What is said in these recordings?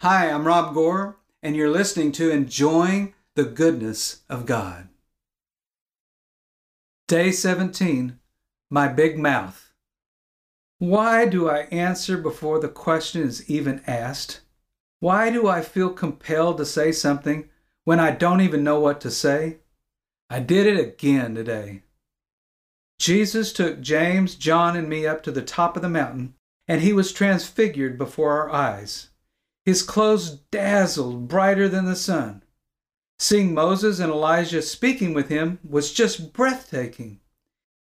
Hi, I'm Rob Gore, and you're listening to Enjoying the Goodness of God. Day 17 My Big Mouth. Why do I answer before the question is even asked? Why do I feel compelled to say something when I don't even know what to say? I did it again today. Jesus took James, John, and me up to the top of the mountain, and he was transfigured before our eyes. His clothes dazzled brighter than the sun. Seeing Moses and Elijah speaking with him was just breathtaking.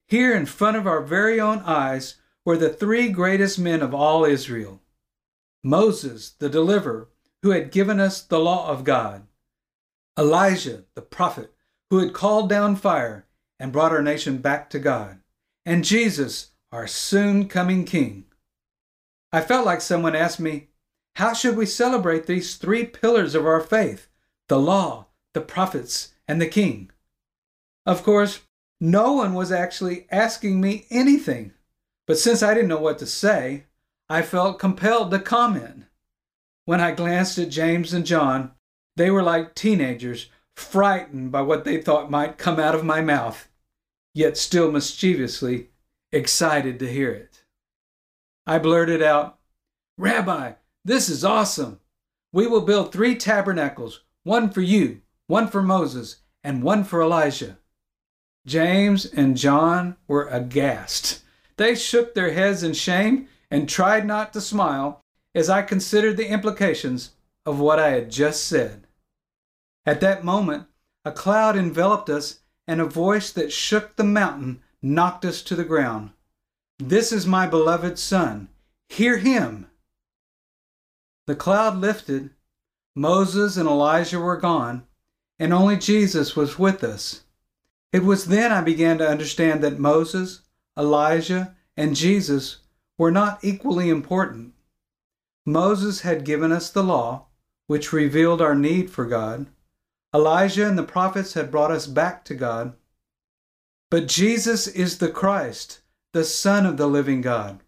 Here in front of our very own eyes were the three greatest men of all Israel Moses, the deliverer, who had given us the law of God, Elijah, the prophet, who had called down fire and brought our nation back to God, and Jesus, our soon coming King. I felt like someone asked me, how should we celebrate these three pillars of our faith the law, the prophets, and the king? Of course, no one was actually asking me anything, but since I didn't know what to say, I felt compelled to comment. When I glanced at James and John, they were like teenagers, frightened by what they thought might come out of my mouth, yet still mischievously excited to hear it. I blurted out, Rabbi, this is awesome. We will build three tabernacles one for you, one for Moses, and one for Elijah. James and John were aghast. They shook their heads in shame and tried not to smile as I considered the implications of what I had just said. At that moment, a cloud enveloped us, and a voice that shook the mountain knocked us to the ground. This is my beloved Son. Hear him. The cloud lifted, Moses and Elijah were gone, and only Jesus was with us. It was then I began to understand that Moses, Elijah, and Jesus were not equally important. Moses had given us the law, which revealed our need for God. Elijah and the prophets had brought us back to God. But Jesus is the Christ, the Son of the living God.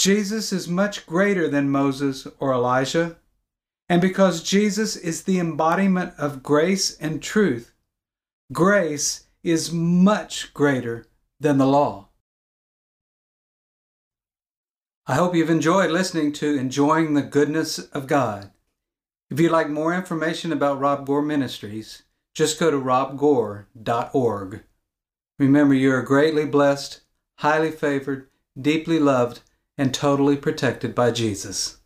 Jesus is much greater than Moses or Elijah. And because Jesus is the embodiment of grace and truth, grace is much greater than the law. I hope you've enjoyed listening to Enjoying the Goodness of God. If you'd like more information about Rob Gore Ministries, just go to robgore.org. Remember, you are greatly blessed, highly favored, deeply loved, and totally protected by Jesus.